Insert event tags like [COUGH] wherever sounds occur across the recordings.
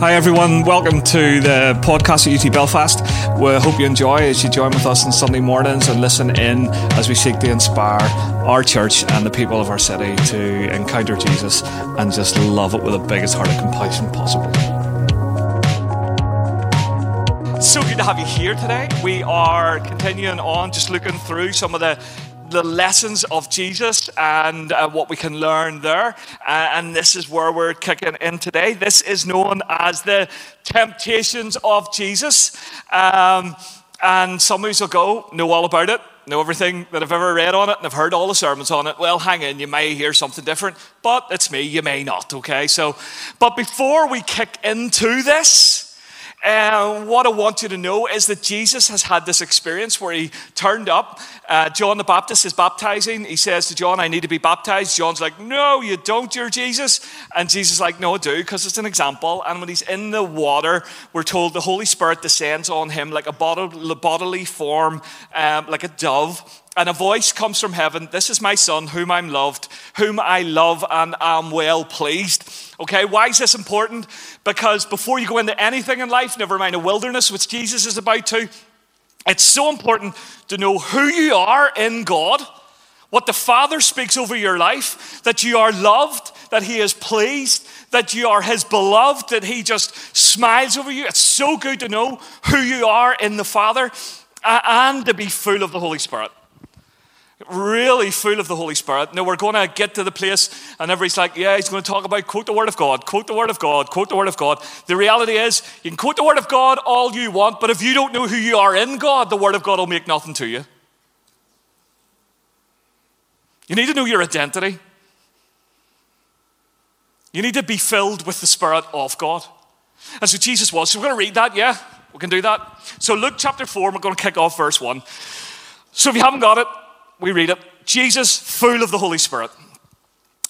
Hi, everyone. Welcome to the podcast at UT Belfast. We hope you enjoy as you join with us on Sunday mornings and listen in as we seek to inspire our church and the people of our city to encounter Jesus and just love it with the biggest heart of compassion possible. So good to have you here today. We are continuing on, just looking through some of the the lessons of Jesus and uh, what we can learn there. Uh, and this is where we're kicking in today. This is known as the temptations of Jesus. Um, and some of you will go, know all about it, know everything that I've ever read on it, and I've heard all the sermons on it. Well, hang in, you may hear something different, but it's me, you may not, okay? So, but before we kick into this, and what I want you to know is that Jesus has had this experience where he turned up. Uh, John the Baptist is baptizing. He says to John, I need to be baptized. John's like, No, you don't, you're Jesus. And Jesus is like, No, I do, because it's an example. And when he's in the water, we're told the Holy Spirit descends on him like a bodily form, um, like a dove and a voice comes from heaven This is my son, whom I'm loved, whom I love and am well pleased. Okay, why is this important? Because before you go into anything in life, never mind a wilderness, which Jesus is about to, it's so important to know who you are in God, what the Father speaks over your life, that you are loved, that He is pleased, that you are His beloved, that He just smiles over you. It's so good to know who you are in the Father and to be full of the Holy Spirit really full of the Holy Spirit. Now we're going to get to the place, and everybody's like, yeah, he's going to talk about quote the Word of God, quote the Word of God, quote the Word of God. The reality is, you can quote the Word of God all you want, but if you don't know who you are in God, the Word of God will make nothing to you. You need to know your identity. You need to be filled with the Spirit of God. And so Jesus was. So we're going to read that, yeah? We can do that. So Luke chapter 4, we're going to kick off verse 1. So if you haven't got it, we read it Jesus, full of the Holy Spirit,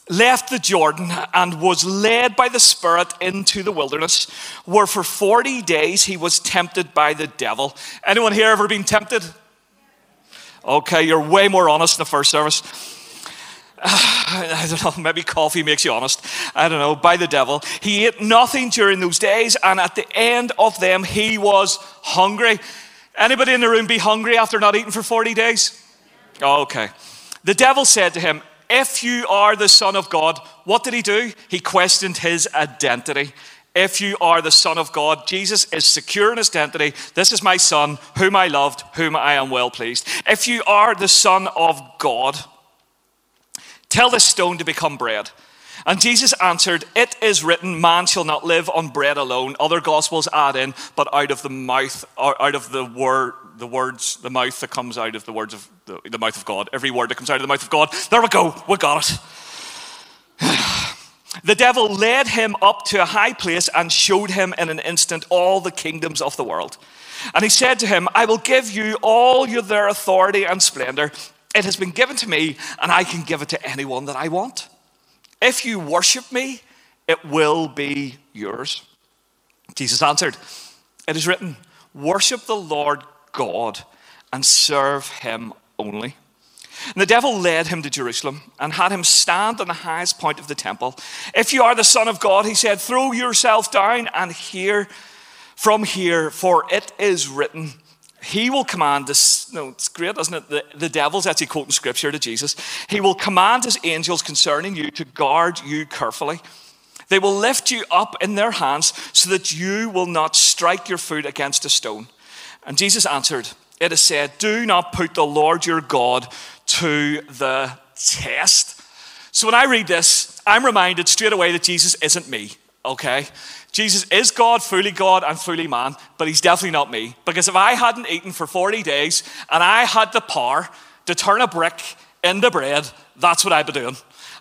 left the Jordan and was led by the Spirit into the wilderness, where for 40 days he was tempted by the devil. Anyone here ever been tempted? Okay, you're way more honest in the first service. [SIGHS] I don't know, maybe coffee makes you honest. I don't know, by the devil. He ate nothing during those days, and at the end of them, he was hungry. Anybody in the room be hungry after not eating for 40 days? Oh, okay. The devil said to him, If you are the Son of God, what did he do? He questioned his identity. If you are the Son of God, Jesus is secure in his identity. This is my Son, whom I loved, whom I am well pleased. If you are the Son of God, tell this stone to become bread. And Jesus answered, It is written, man shall not live on bread alone. Other gospels add in, but out of the mouth, or out of the word, the words, the mouth that comes out of the words of the, the mouth of God. Every word that comes out of the mouth of God. There we go. We got it. [SIGHS] The devil led him up to a high place and showed him in an instant all the kingdoms of the world. And he said to him, I will give you all your, their authority and splendor. It has been given to me, and I can give it to anyone that I want. If you worship me, it will be yours. Jesus answered, It is written, Worship the Lord God and serve him only. And the devil led him to Jerusalem and had him stand on the highest point of the temple. If you are the Son of God, he said, throw yourself down and hear from here, for it is written, he will command this. No, it's great, isn't it? The, the devil's actually quoting scripture to Jesus. He will command his angels concerning you to guard you carefully. They will lift you up in their hands so that you will not strike your foot against a stone. And Jesus answered, It is said, Do not put the Lord your God to the test. So when I read this, I'm reminded straight away that Jesus isn't me, okay? Jesus is God, fully God and fully man, but he's definitely not me. Because if I hadn't eaten for 40 days and I had the power to turn a brick into bread, that's what I'd be doing.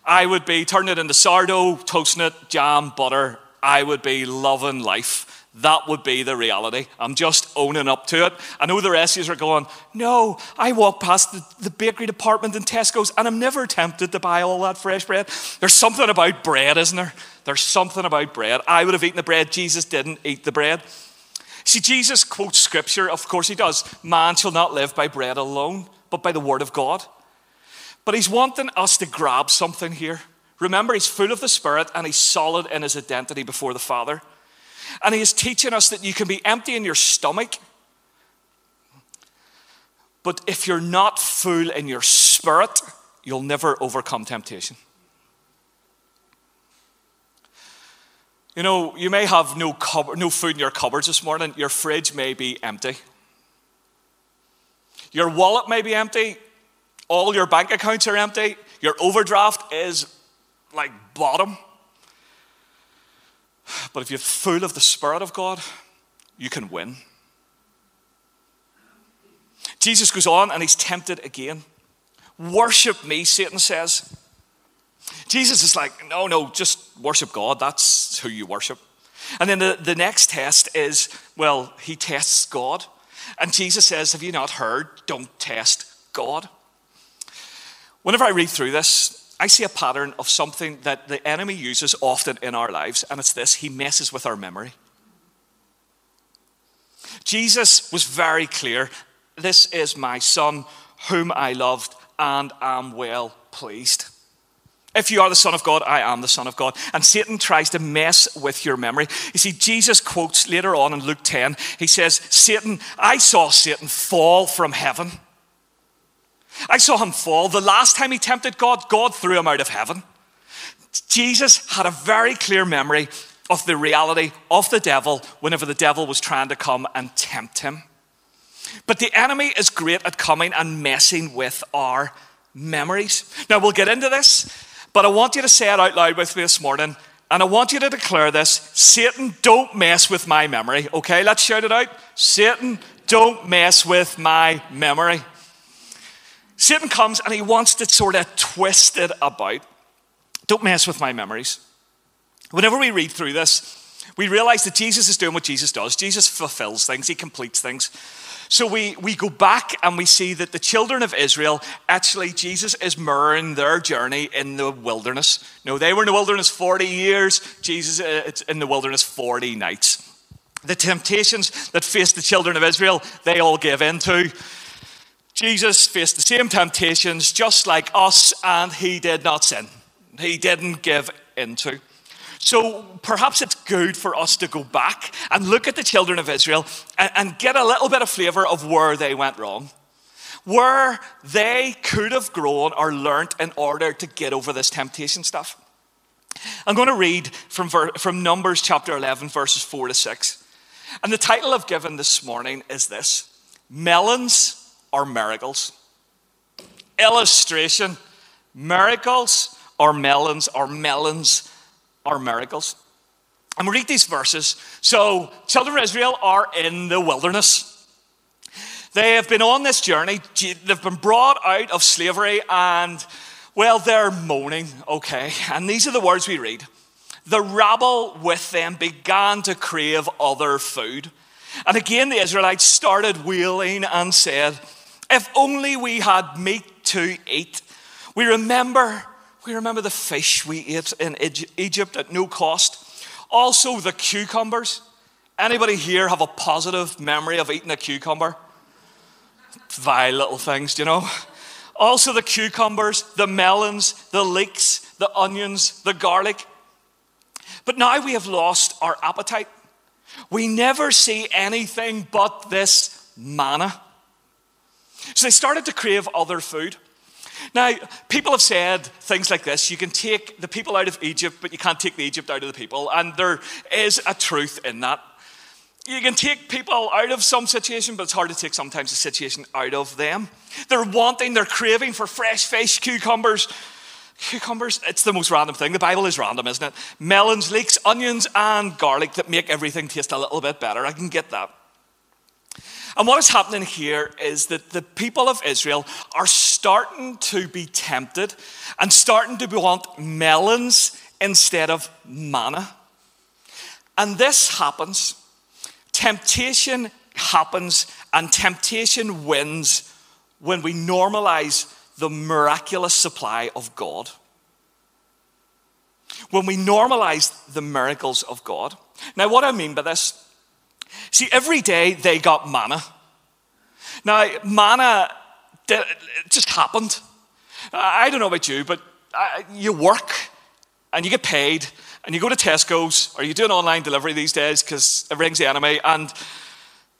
I would be turning it into sourdough, toasting it, jam, butter. I would be loving life. That would be the reality. I'm just owning up to it. I know the rest of you are going, no, I walk past the, the, bakery department in Tesco's and I'm never tempted to buy all that fresh bread. There's something about bread, isn't there? There's something about bread. I would have eaten the bread. Jesus didn't eat the bread. See, Jesus quotes scripture. Of course, he does. Man shall not live by bread alone, but by the word of God. But he's wanting us to grab something here. Remember, he's full of the Spirit and he's solid in his identity before the Father. And he is teaching us that you can be empty in your stomach, but if you're not full in your spirit, you'll never overcome temptation. You know, you may have no, cupboard, no food in your cupboards this morning. Your fridge may be empty. Your wallet may be empty. All your bank accounts are empty. Your overdraft is like bottom. But if you're full of the Spirit of God, you can win. Jesus goes on and he's tempted again. Worship me, Satan says. Jesus is like, no, no, just worship God. That's who you worship. And then the, the next test is, well, he tests God. And Jesus says, Have you not heard? Don't test God. Whenever I read through this, I see a pattern of something that the enemy uses often in our lives, and it's this he messes with our memory. Jesus was very clear this is my son, whom I loved and am well pleased. If you are the Son of God, I am the Son of God. And Satan tries to mess with your memory. You see, Jesus quotes later on in Luke 10, he says, Satan, I saw Satan fall from heaven. I saw him fall. The last time he tempted God, God threw him out of heaven. Jesus had a very clear memory of the reality of the devil whenever the devil was trying to come and tempt him. But the enemy is great at coming and messing with our memories. Now, we'll get into this, but I want you to say it out loud with me this morning. And I want you to declare this Satan, don't mess with my memory. Okay, let's shout it out. Satan, don't mess with my memory. Satan comes and he wants to sort of twist it about. Don't mess with my memories. Whenever we read through this, we realize that Jesus is doing what Jesus does. Jesus fulfills things, he completes things. So we, we go back and we see that the children of Israel, actually, Jesus is mirroring their journey in the wilderness. No, they were in the wilderness 40 years, Jesus is uh, in the wilderness 40 nights. The temptations that faced the children of Israel, they all gave in to. Jesus faced the same temptations just like us, and he did not sin. He didn't give into. So perhaps it's good for us to go back and look at the children of Israel and, and get a little bit of flavor of where they went wrong, where they could have grown or learnt in order to get over this temptation stuff. I'm going to read from, from Numbers chapter 11, verses 4 to 6. And the title I've given this morning is this Melons or Miracles? Illustration Miracles or melons or melons are miracles. And we read these verses. So, children of Israel are in the wilderness. They have been on this journey. They've been brought out of slavery, and, well, they're moaning, okay? And these are the words we read The rabble with them began to crave other food. And again, the Israelites started wailing and said, If only we had meat to eat. We remember we remember the fish we ate in Egypt at no cost. Also, the cucumbers. Anybody here have a positive memory of eating a cucumber? Vile little things, do you know? Also, the cucumbers, the melons, the leeks, the onions, the garlic. But now we have lost our appetite. We never see anything but this manna. So they started to crave other food. Now, people have said things like this you can take the people out of Egypt, but you can't take the Egypt out of the people. And there is a truth in that. You can take people out of some situation, but it's hard to take sometimes a situation out of them. They're wanting, they're craving for fresh fish, cucumbers. Cucumbers, it's the most random thing. The Bible is random, isn't it? Melons, leeks, onions, and garlic that make everything taste a little bit better. I can get that. And what is happening here is that the people of Israel are starting to be tempted and starting to want melons instead of manna. And this happens, temptation happens, and temptation wins when we normalize the miraculous supply of God. When we normalize the miracles of God. Now, what I mean by this See, every day they got manna. Now, manna it just happened. I don't know about you, but you work and you get paid, and you go to Tesco's, or you do an online delivery these days because everything's the enemy, and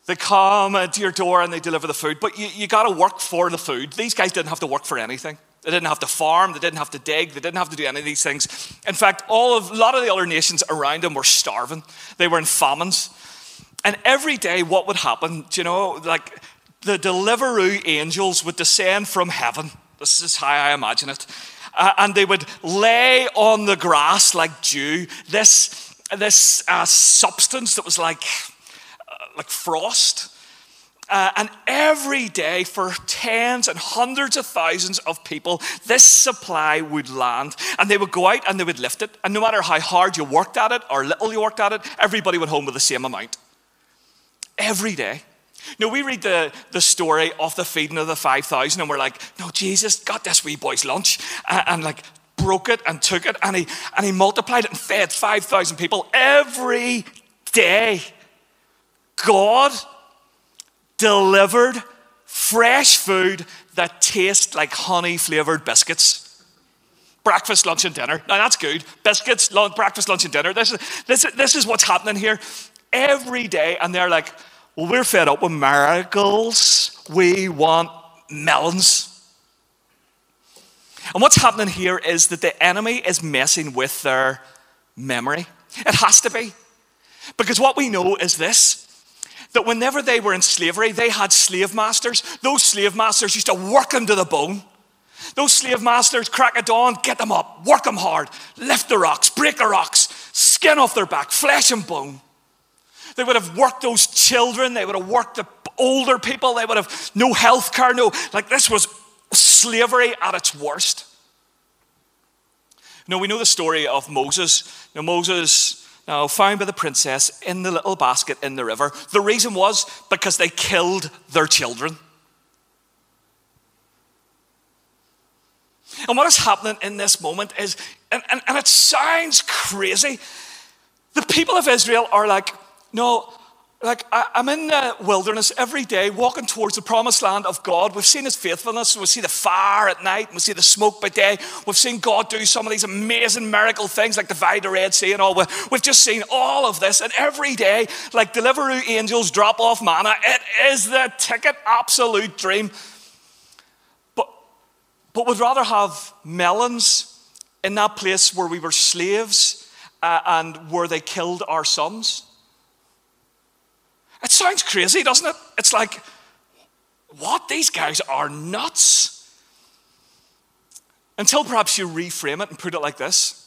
they come to your door and they deliver the food, but you, you got to work for the food. These guys didn't have to work for anything. They didn't have to farm, they didn't have to dig, they didn't have to do any of these things. In fact, all of, a lot of the other nations around them were starving. They were in famines. And every day, what would happen, do you know, like the Deliveroo angels would descend from heaven. This is how I imagine it. Uh, and they would lay on the grass like dew this, this uh, substance that was like like frost. Uh, and every day, for tens and hundreds of thousands of people, this supply would land. And they would go out and they would lift it. And no matter how hard you worked at it or little you worked at it, everybody went home with the same amount. Every day. Now, we read the, the story of the feeding of the 5,000, and we're like, no, Jesus got this wee boy's lunch and, and like broke it and took it, and he, and he multiplied it and fed 5,000 people every day. God delivered fresh food that tastes like honey flavored biscuits. Breakfast, lunch, and dinner. Now that's good. Biscuits, lunch, breakfast, lunch, and dinner. This is, this, is, this is what's happening here every day. And they're like, well, we're fed up with miracles. We want melons. And what's happening here is that the enemy is messing with their memory. It has to be. Because what we know is this that whenever they were in slavery, they had slave masters. Those slave masters used to work them to the bone. Those slave masters, crack of dawn, get them up, work them hard, lift the rocks, break the rocks, skin off their back, flesh and bone. They would have worked those children, they would have worked the older people, they would have no health care, no, like this was slavery at its worst. Now we know the story of Moses. Now, Moses now found by the princess in the little basket in the river. The reason was because they killed their children. And what is happening in this moment is, and, and, and it sounds crazy, the people of Israel are like, no, like I, am in the wilderness every day walking towards the promised land of God. We've seen his faithfulness. We see the fire at night. We see the smoke by day. We've seen God do some of these amazing miracle things like divide the Red Sea and all. We've just seen all of this. And every day, like Deliveroo angels drop off manna, it is the ticket absolute dream. But, but we'd rather have melons in that place where we were slaves uh, and where they killed our sons. It sounds crazy, doesn't it? It's like, what? These guys are nuts. Until perhaps you reframe it and put it like this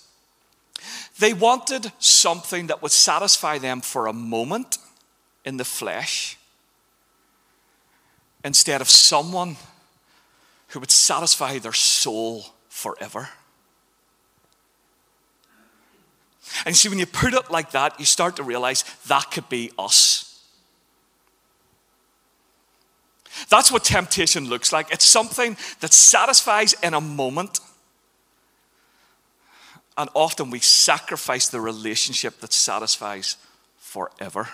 they wanted something that would satisfy them for a moment in the flesh instead of someone who would satisfy their soul forever. And see, when you put it like that, you start to realize that could be us. That's what temptation looks like. It's something that satisfies in a moment. And often we sacrifice the relationship that satisfies forever.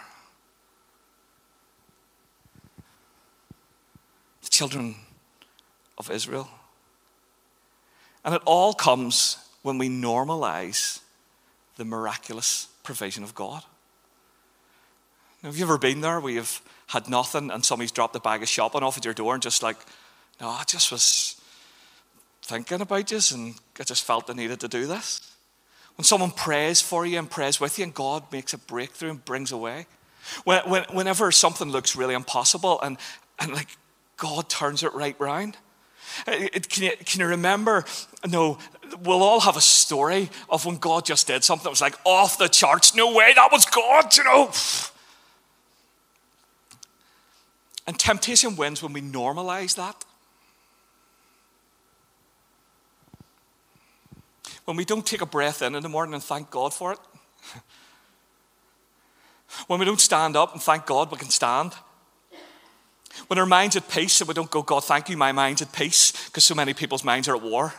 The children of Israel. And it all comes when we normalize the miraculous provision of God. Now, have you ever been there where you've had nothing and somebody's dropped a bag of shopping off at your door and just like, no, I just was thinking about you and I just felt I needed to do this. When someone prays for you and prays with you and God makes a breakthrough and brings away. When, when, whenever something looks really impossible and, and like God turns it right round. Can, you, can you remember? No, we'll all have a story of when God just did something that was like off the charts. No way, that was God, you know. And temptation wins when we normalize that. When we don't take a breath in in the morning and thank God for it. [LAUGHS] when we don't stand up and thank God we can stand. When our mind's at peace and we don't go, God, thank you, my mind's at peace, because so many people's minds are at war.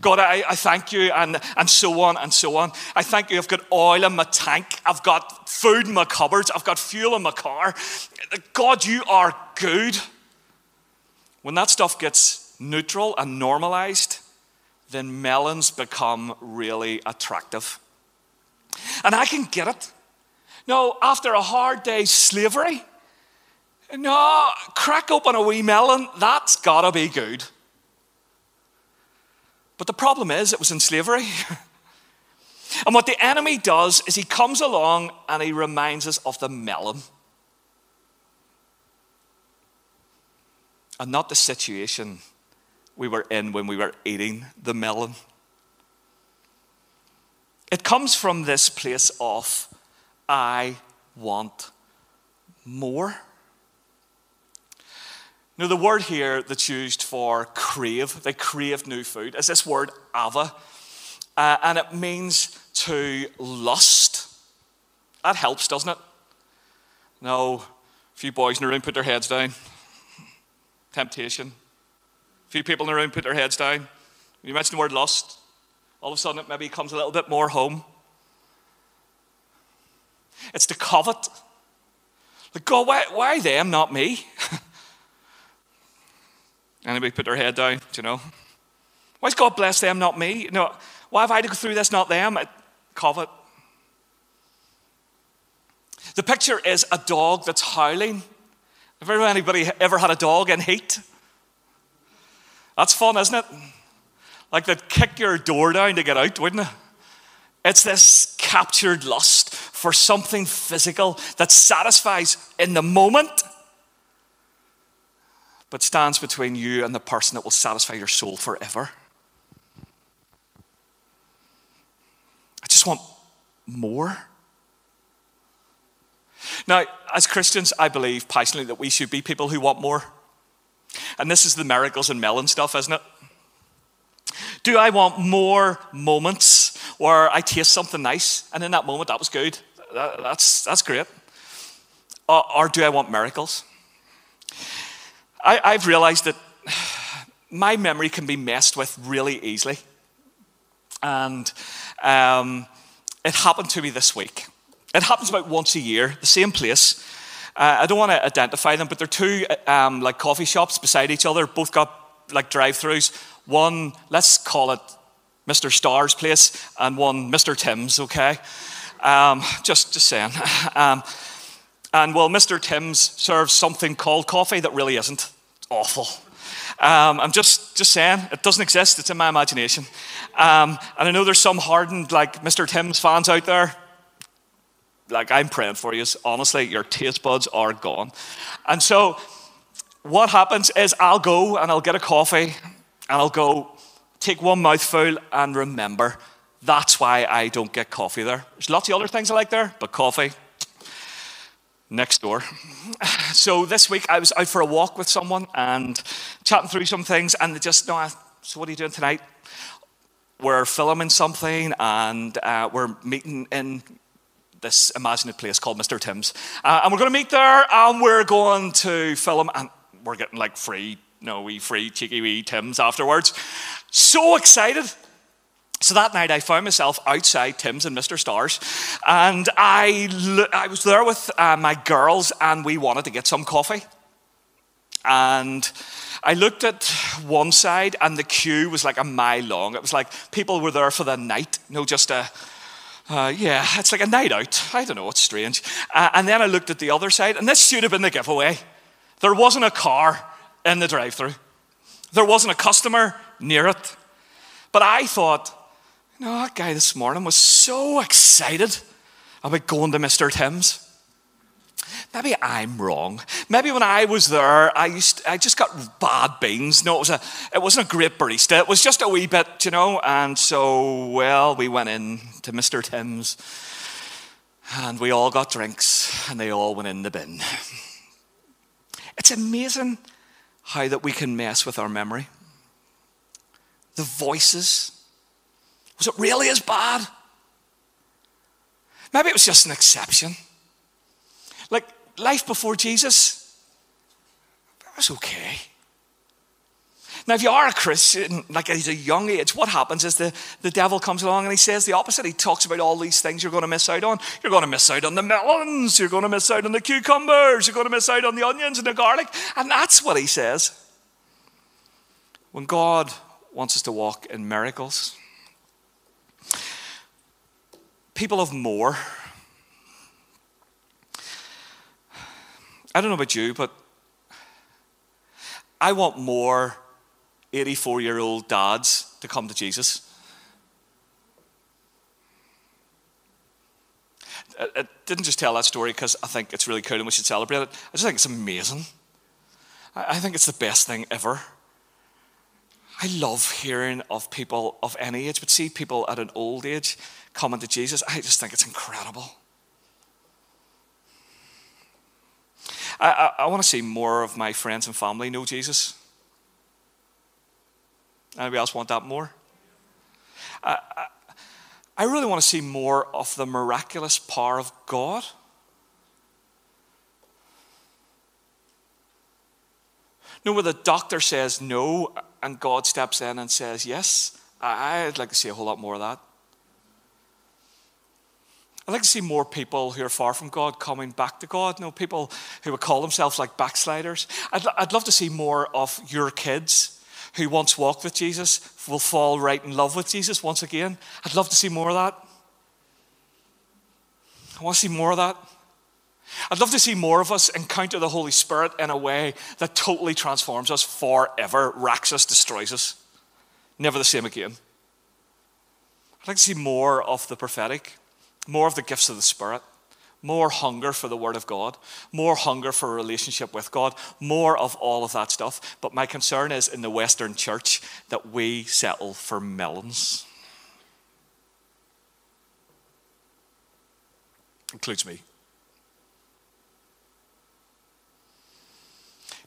God, I, I thank you, and, and so on and so on. I thank you, I've got oil in my tank, I've got food in my cupboards, I've got fuel in my car. God, you are good. When that stuff gets neutral and normalized, then melons become really attractive. And I can get it. No, after a hard day's slavery, no, crack open a wee melon, that's gotta be good. But the problem is, it was in slavery. [LAUGHS] and what the enemy does is he comes along and he reminds us of the melon. And not the situation we were in when we were eating the melon. It comes from this place of, I want more. Now, the word here that's used for crave, they crave new food, is this word ava. Uh, and it means to lust. That helps, doesn't it? No, a few boys in the room put their heads down. Temptation. A few people in the room put their heads down. You mention the word lust, all of a sudden it maybe comes a little bit more home. It's to covet. Like, God, why, why them, not me? [LAUGHS] Anybody put their head down? Do you know? Why's God bless them, not me? No, why have I to go through this, not them? I covet. The picture is a dog that's howling. Have anybody ever had a dog in heat? That's fun, isn't it? Like they'd kick your door down to get out, wouldn't it? It's this captured lust for something physical that satisfies in the moment but stands between you and the person that will satisfy your soul forever. I just want more. Now, as Christians, I believe passionately that we should be people who want more. And this is the miracles and melon stuff, isn't it? Do I want more moments where I taste something nice and in that moment that was good? That, that's, that's great. Or, or do I want miracles? I, have realized that [SIGHS] my memory can be messed with really easily. And um, it happened to me this week. It happens about once a year, the same place. Uh, I don't want to identify them, but they're two um, like coffee shops beside each other. Both got like drive-throughs. One, let's call it Mr. Starr's place, and one Mr. Tim's. Okay, um, just just saying. [LAUGHS] Um, and well, Mr. Tim's serves something called coffee that really isn't awful. Um, I'm just, just saying, it doesn't exist, it's in my imagination. Um, and I know there's some hardened, like Mr. Tim's fans out there. Like, I'm praying for you. Honestly, your taste buds are gone. And so, what happens is I'll go and I'll get a coffee and I'll go take one mouthful and remember that's why I don't get coffee there. There's lots of other things I like there, but coffee, next door. So this week I was out for a walk with someone and chatting through some things, and they just, no, so what are you doing tonight? We're filming something and uh, we're meeting in this imaginary place called Mr. Tim's. Uh, and we're going to meet there and we're going to film, and we're getting like free, no, wee free, cheeky wee Tim's afterwards. So excited. So that night, I found myself outside Tim's and Mr. Starr's, and I, I was there with uh, my girls, and we wanted to get some coffee. And I looked at one side, and the queue was like a mile long. It was like people were there for the night, no, just a, uh, yeah, it's like a night out. I don't know, it's strange. Uh, and then I looked at the other side, and this should have been the giveaway. There wasn't a car in the drive through, there wasn't a customer near it. But I thought, you know, that guy this morning was so excited about going to Mr. Tim's. Maybe I'm wrong. Maybe when I was there, I used I just got bad beans. No, it was a it wasn't a great barista. It was just a wee bit, you know. And so, well, we went in to Mr. Tim's, and we all got drinks, and they all went in the bin. It's amazing how that we can mess with our memory. The voices was it really as bad? Maybe it was just an exception. Like life before Jesus, it was okay. Now, if you are a Christian, like at a young age, what happens is the, the devil comes along and he says the opposite. He talks about all these things you're going to miss out on. You're going to miss out on the melons. You're going to miss out on the cucumbers. You're going to miss out on the onions and the garlic. And that's what he says. When God wants us to walk in miracles, people of more. I don't know about you, but I want more 84 year old dads to come to Jesus. I didn't just tell that story because I think it's really cool and we should celebrate it. I just think it's amazing. I think it's the best thing ever. I love hearing of people of any age, but see people at an old age coming to Jesus. I just think it's incredible. I, I, I want to see more of my friends and family know Jesus. Anybody else want that more? I, I, I really want to see more of the miraculous power of God. No, where the doctor says no and God steps in and says yes. I'd like to see a whole lot more of that. I'd like to see more people who are far from God coming back to God. No, people who would call themselves like backsliders. I'd, I'd love to see more of your kids who once walked with Jesus will fall right in love with Jesus once again. I'd love to see more of that. I want to see more of that. I'd love to see more of us encounter the Holy Spirit in a way that totally transforms us forever, racks us, destroys us. Never the same again. I'd like to see more of the prophetic, more of the gifts of the Spirit more hunger for the Word of God, more hunger for a relationship with God, more of all of that stuff. But my concern is in the Western church that we settle for melons. Includes me.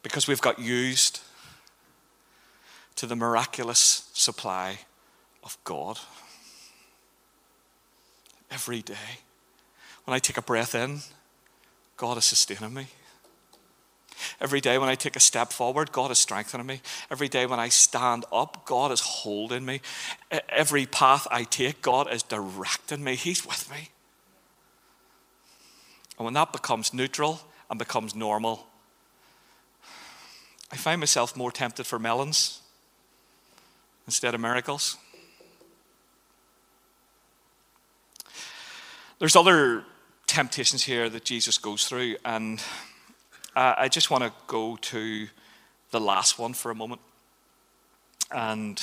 Because we've got used to the miraculous supply of God every day. When I take a breath in, God is sustaining me. Every day when I take a step forward, God is strengthening me. Every day when I stand up, God is holding me. Every path I take, God is directing me. He's with me. And when that becomes neutral and becomes normal, I find myself more tempted for melons instead of miracles. There's other temptations here that Jesus goes through, and I just want to go to the last one for a moment. And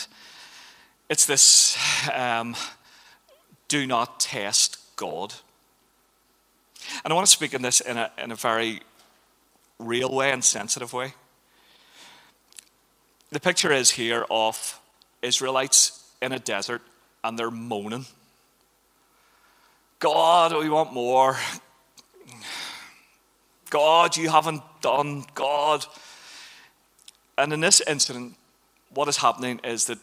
it's this um, do not test God. And I want to speak in this in a, in a very real way and sensitive way. The picture is here of Israelites in a desert and they're moaning. God, we want more. God, you haven't done. God. And in this incident, what is happening is that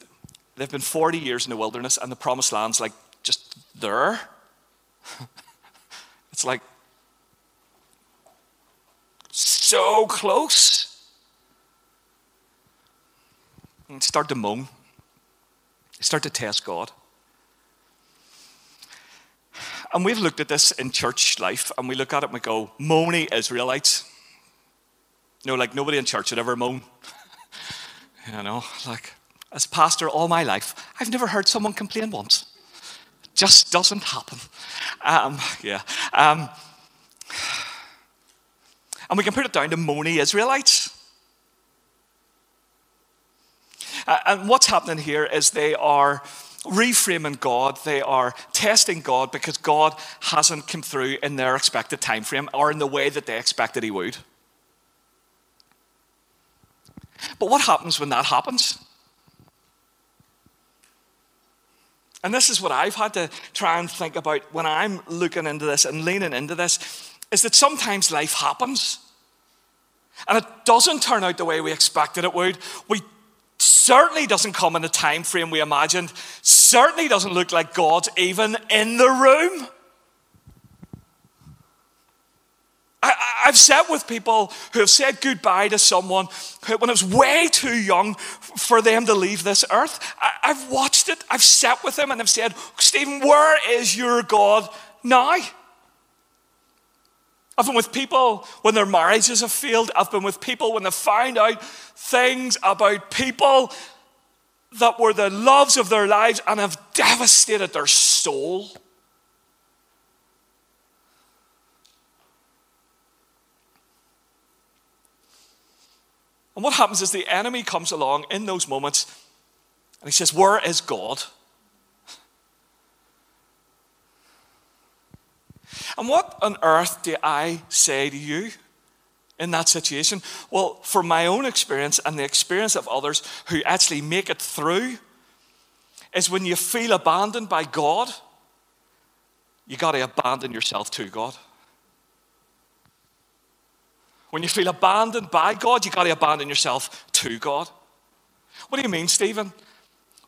they've been 40 years in the wilderness and the promised land's like just there. [LAUGHS] it's like so close. And start to moan. Start to test God. And we've looked at this in church life, and we look at it and we go, moany Israelites. You know, like nobody in church would ever moan. [LAUGHS] you know, like as pastor all my life, I've never heard someone complain once. It just doesn't happen. Um, yeah. Um, [SIGHS] and we can put it down to moany Israelites. Uh, Uh, and what's happening here is they are reframing God, they are testing God because God hasn't come through in their expected time frame or in the way that they expected He would. But what happens when that happens? And this is what I've had to try and think about when I'm looking into this and leaning into this is that sometimes life happens. And it doesn't turn out the way we expected it would. We certainly doesn't come in the time frame we imagined, certainly doesn't look like God's even in the room. I, have sat with people who have said goodbye to someone who, when it was way too young for them to leave this earth. I, have watched it, I've sat with them and I've said, Stephen, where is your God now? I've been with people when their marriages have failed. I've been with people when they find out things about people that were the loves of their lives and have devastated their soul. And what happens is the enemy comes along in those moments and he says, Where is God? And what on earth do I say to you in that situation? Well, from my own experience and the experience of others who actually make it through, is when you feel abandoned by God, you got to abandon yourself to God. When you feel abandoned by God, you got to abandon yourself to God. What do you mean, Stephen?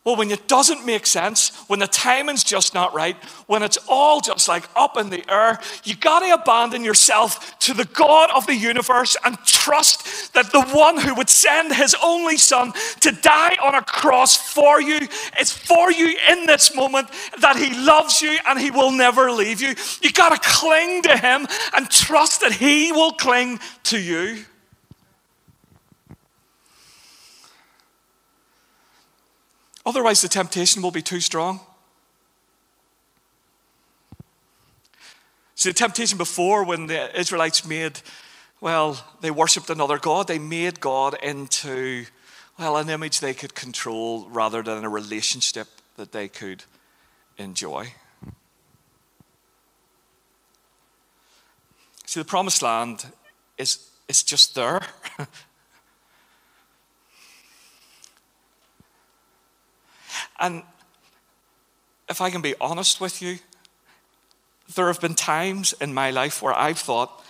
Well, when it doesn't make sense, when the timing's just not right, when it's all just like up in the air, you got to abandon yourself to the God of the universe and trust that the one who would send his only son to die on a cross for you is for you in this moment, that he loves you and he will never leave you. You got to cling to him and trust that he will cling to you. Otherwise, the temptation will be too strong. See, the temptation before, when the Israelites made, well, they worshipped another God, they made God into, well, an image they could control rather than a relationship that they could enjoy. See, the promised land is, is just there. [LAUGHS] And if I can be honest with you, there have been times in my life where I've thought,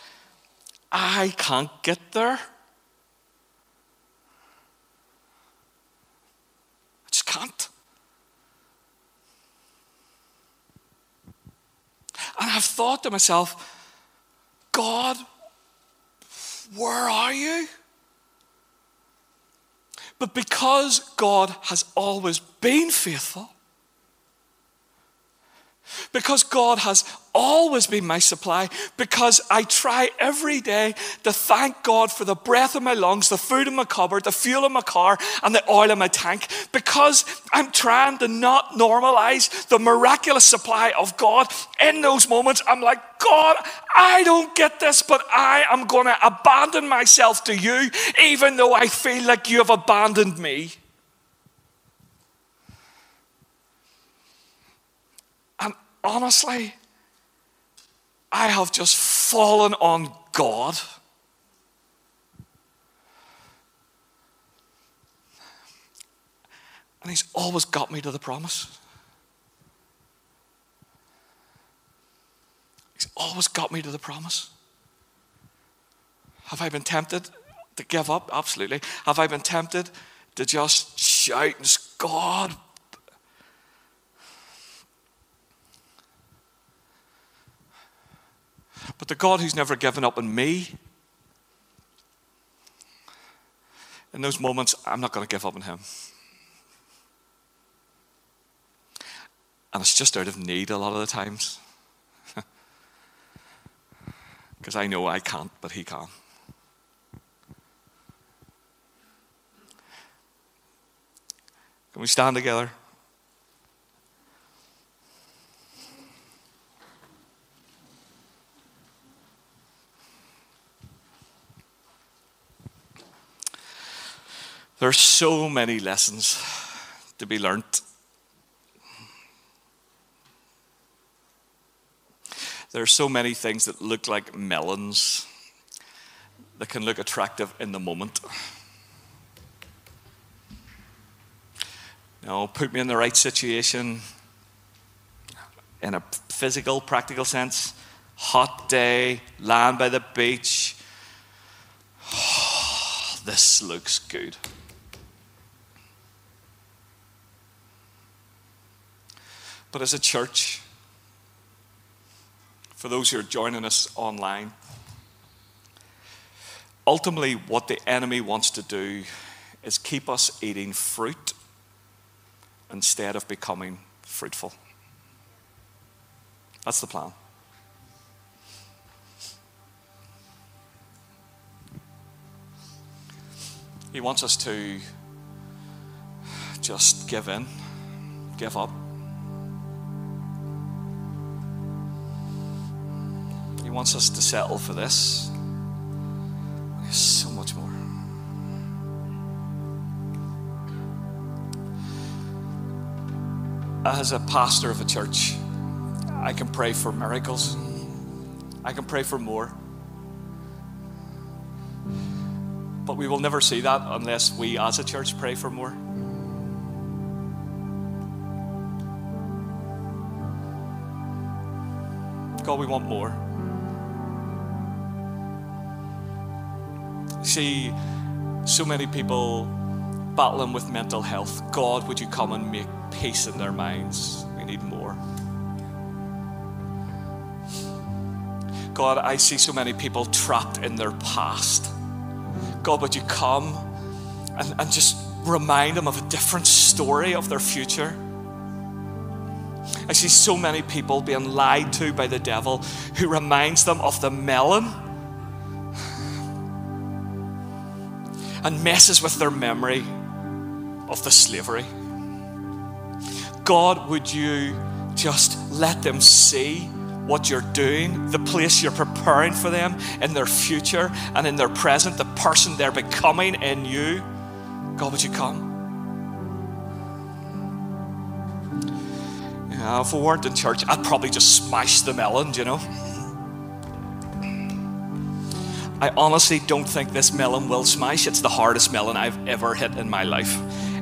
I can't get there. I just can't. And I've thought to myself, God, where are you? But because God has always been faithful, because God has always been my supply, because I try every day to thank God for the breath in my lungs, the food in my cupboard, the fuel in my car, and the oil in my tank, because I'm trying to not normalize the miraculous supply of God. In those moments, I'm like, God, I don't get this, but I am going to abandon myself to you, even though I feel like you have abandoned me. Honestly, I have just fallen on God. And He's always got me to the promise. He's always got me to the promise. Have I been tempted to give up? Absolutely. Have I been tempted to just shout and God, But the God who's never given up on me, in those moments, I'm not going to give up on him. And it's just out of need a lot of the times. [LAUGHS] Because I know I can't, but he can. Can we stand together? There's so many lessons to be learnt. There are so many things that look like melons that can look attractive in the moment. Know, put me in the right situation, in a physical, practical sense. Hot day, land by the beach. [SIGHS] This looks good. But as a church, for those who are joining us online, ultimately what the enemy wants to do is keep us eating fruit instead of becoming fruitful. That's the plan. He wants us to just give in, give up. wants us to settle for this. There's so much more. As a pastor of a church, I can pray for miracles. I can pray for more. But we will never see that unless we as a church pray for more. God, we want more. See so many people battling with mental health. God, would you come and make peace in their minds? We need more. God, I see so many people trapped in their past. God, would you come and, and just remind them of a different story of their future? I see so many people being lied to by the devil who reminds them of the melon and messes with their memory of the slavery. God, would you just let them see what you're doing, the place you're preparing for them in their future and in their present, the person they're becoming in you? God, would you come? Uh, if we weren't in church, I'd probably just smash the melon, you know? I honestly don't think this melon will smash. It's the hardest melon I've ever hit in my life.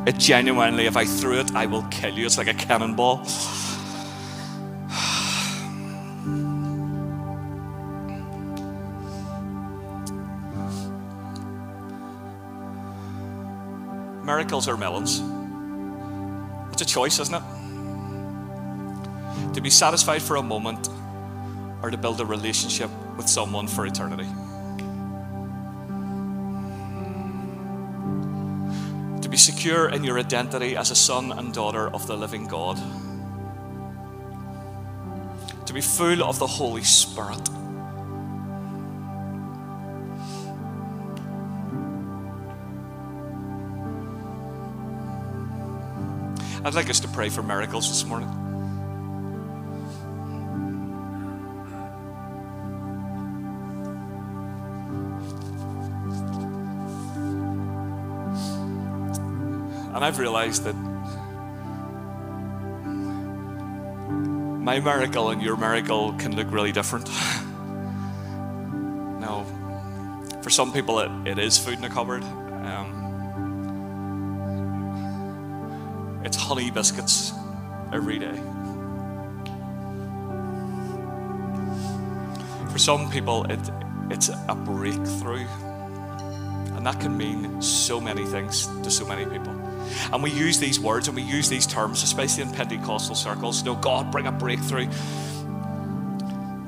It genuinely, if I threw it, I will kill you. It's like a cannonball. [SIGHS] Miracles are melons? It's a choice, isn't it? to be satisfied for a moment or to build a relationship with someone for eternity. Be secure in your identity as a son and daughter of the living God. To be full of the Holy Spirit. I'd like us to pray for miracles this morning. And I've realized that my miracle and your miracle can look really different. [LAUGHS] now, for some people, it, it is food in a cupboard. Um, it's honey biscuits every day. For some people, it, it's a breakthrough. And that can mean so many things to so many people. And we use these words and we use these terms, especially in Pentecostal circles. You know, God, bring a breakthrough.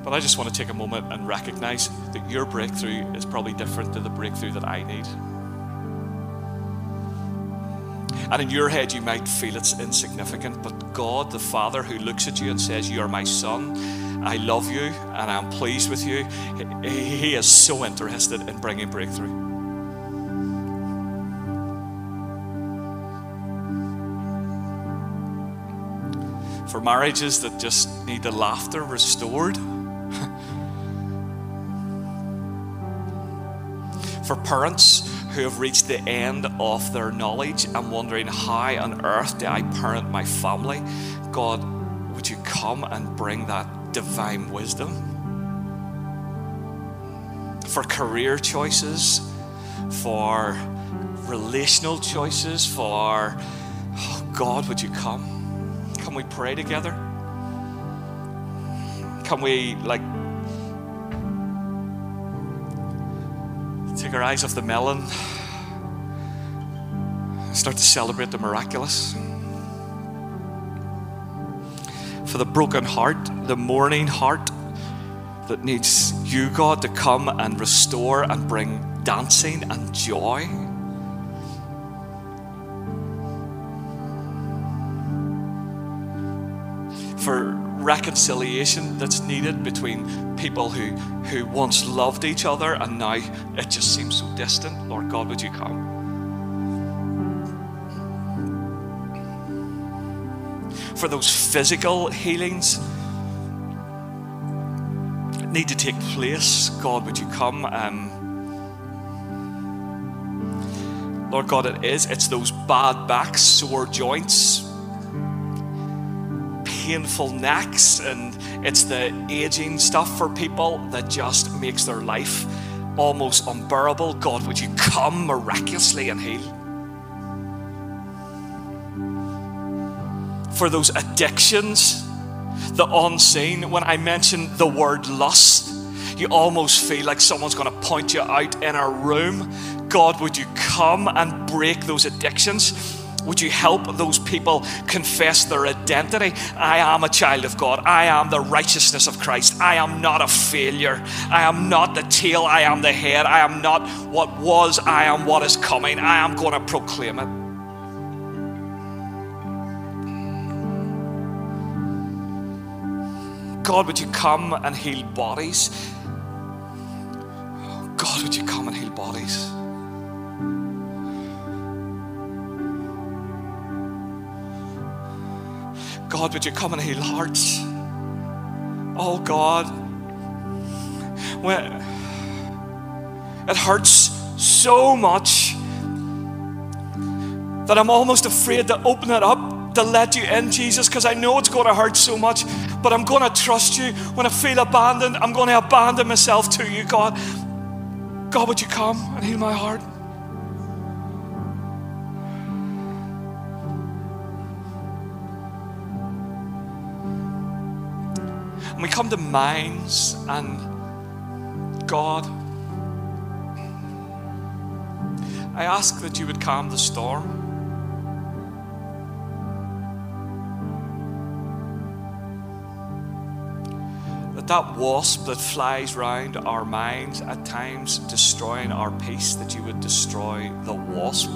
But I just want to take a moment and recognize that your breakthrough is probably different to the breakthrough that I need. And in your head, you might feel it's insignificant, but God, the Father, who looks at you and says, You are my son, I love you, and I'm pleased with you, He is so interested in bringing breakthrough. For marriages that just need the laughter restored. for parents who have reached the end of their knowledge and wondering, how on earth do I parent my family? God, would you come and bring that divine wisdom? For career choices, for relational choices, for, oh God, would you come? Can we pray together? Can we, like, take our eyes off the melon, start to celebrate the miraculous? For the broken heart, the mourning heart that needs you, God, to come and restore and bring dancing and joy. For reconciliation that's needed between people who, who once loved each other and now it just seems so distant. Lord God, would you come? For those physical healings need to take place, God, would you come? Um, Lord God, it is. It's those bad backs, sore joints, painful necks and it's the aging stuff for people that just makes their life almost unbearable. God, would you come miraculously and heal? For those addictions, the unseen, when I mention the word lust, you almost feel like someone's going to point you out in a room. God, would you come and break those addictions? Would you help those people confess their identity? I am a child of God. I am the righteousness of Christ. I am not a failure. I am not the tail. I am the head. I am not what was. I am what is coming. I am going to proclaim it. God, would you come and heal bodies? God, would you come and heal bodies? God, would you come and heal hearts? Oh God, when it hurts so much that I'm almost afraid to open it up to let you in, Jesus, because I know it's going to hurt so much. But I'm going to trust you. When I feel abandoned, I'm going to abandon myself to you, God. God, would you come and heal my heart? And we come to minds and God, I ask that you would calm the storm. That that wasp that flies round our minds at times destroying our peace, that you would destroy the wasp.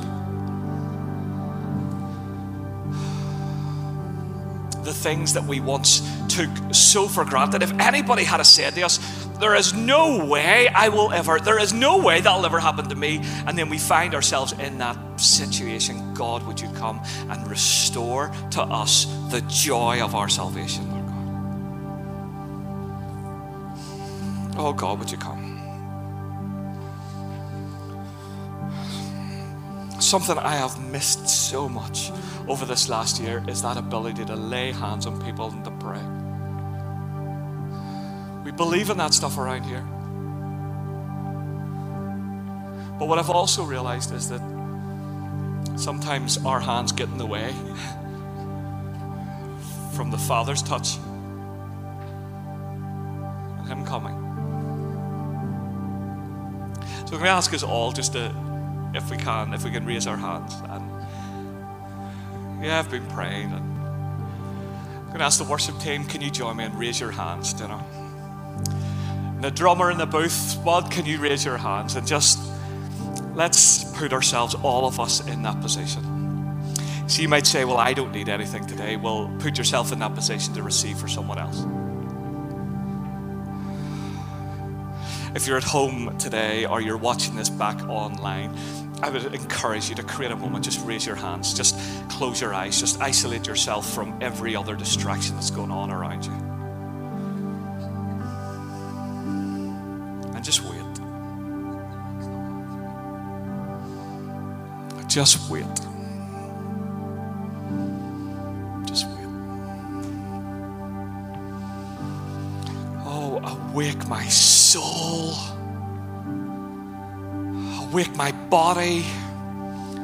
The things that we once took so for granted. If anybody had said to us, there is no way I will ever, there is no way that'll ever happen to me, and then we find ourselves in that situation, God, would you come and restore to us the joy of our salvation, Lord God? Oh God, would you come? Something I have missed so much over this last year is that ability to lay hands on people and to pray. We believe in that stuff around here. But what I've also realized is that sometimes our hands get in the way [LAUGHS] from the Father's touch and Him coming. So to ask us all just to, if we can, if we can raise our hands and yeah, I've been praying. And I'm going to ask the worship team, can you join me and raise your hands? You know, and the drummer in the booth, Bud, can you raise your hands and just let's put ourselves, all of us, in that position. So you might say, well, I don't need anything today. Well, put yourself in that position to receive for someone else. If you're at home today or you're watching this back online, I would encourage you to create a moment, just raise your hands, just close your eyes, just isolate yourself from every other distraction that's going on around you. And just wait. Just wait. Just wait. Oh, awake my soul awake my body,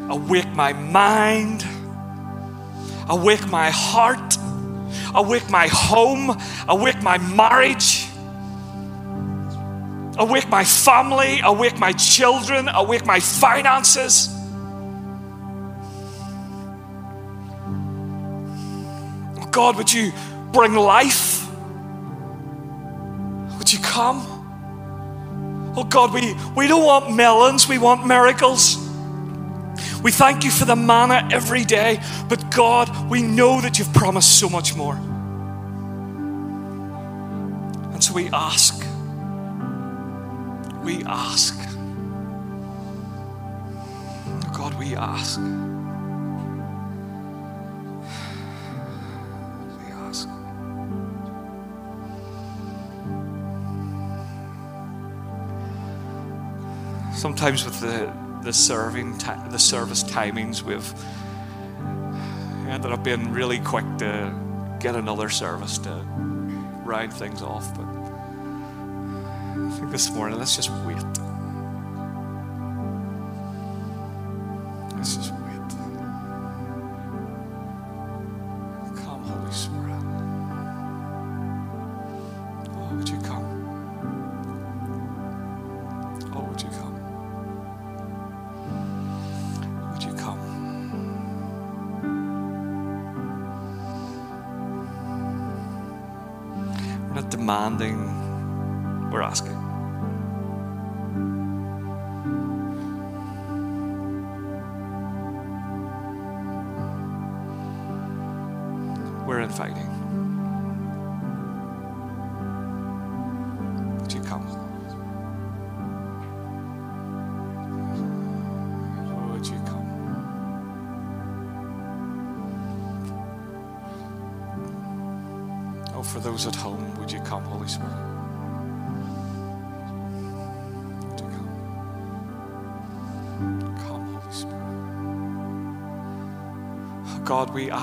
awake my mind, awake my heart, awake my home, awake my marriage, awake my family, awake my children, awake my finances. God, would you bring life? Would you come? Oh God, we, we don't want melons, we want miracles. We thank you for the manna every day, but God, we know that you've promised so much more. And so we ask, we ask, God, we ask. Sometimes with the, the serving, the service timings, we've ended up being really quick to get another service to round things off. But I think this morning, let's just wait. Let's just demanding, we're asking.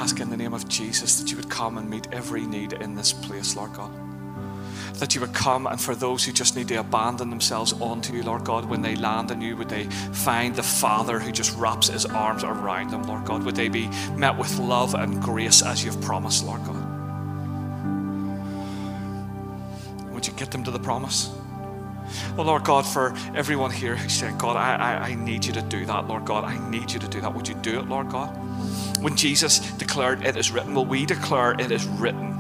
Ask in the name of Jesus that you would come and meet every need in this place, Lord God. That you would come, and for those who just need to abandon themselves onto you, Lord God, when they land in you, would they find the Father who just wraps his arms around them, Lord God? Would they be met with love and grace as you've promised, Lord God? Would you get them to the promise? Oh, Lord God, for everyone here who's saying, God, I, I, I need you to do that, Lord God. I need you to do that. Would you do it, Lord God? When Jesus declared, It is written, will we declare, It is written?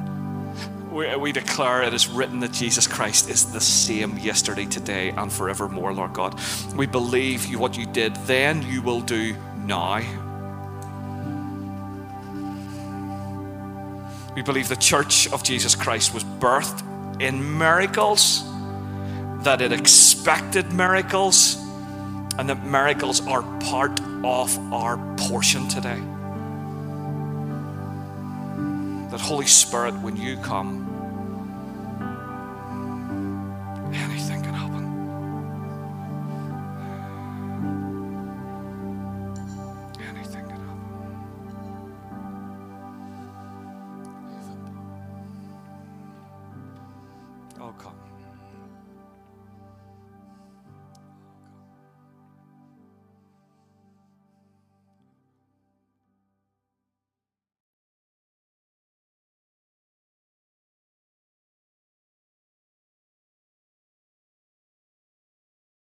We, we declare it is written that Jesus Christ is the same yesterday, today, and forevermore, Lord God. We believe you, what you did then, you will do now. We believe the church of Jesus Christ was birthed in miracles, that it expected miracles, and that miracles are part of our portion today. That Holy Spirit, when you come,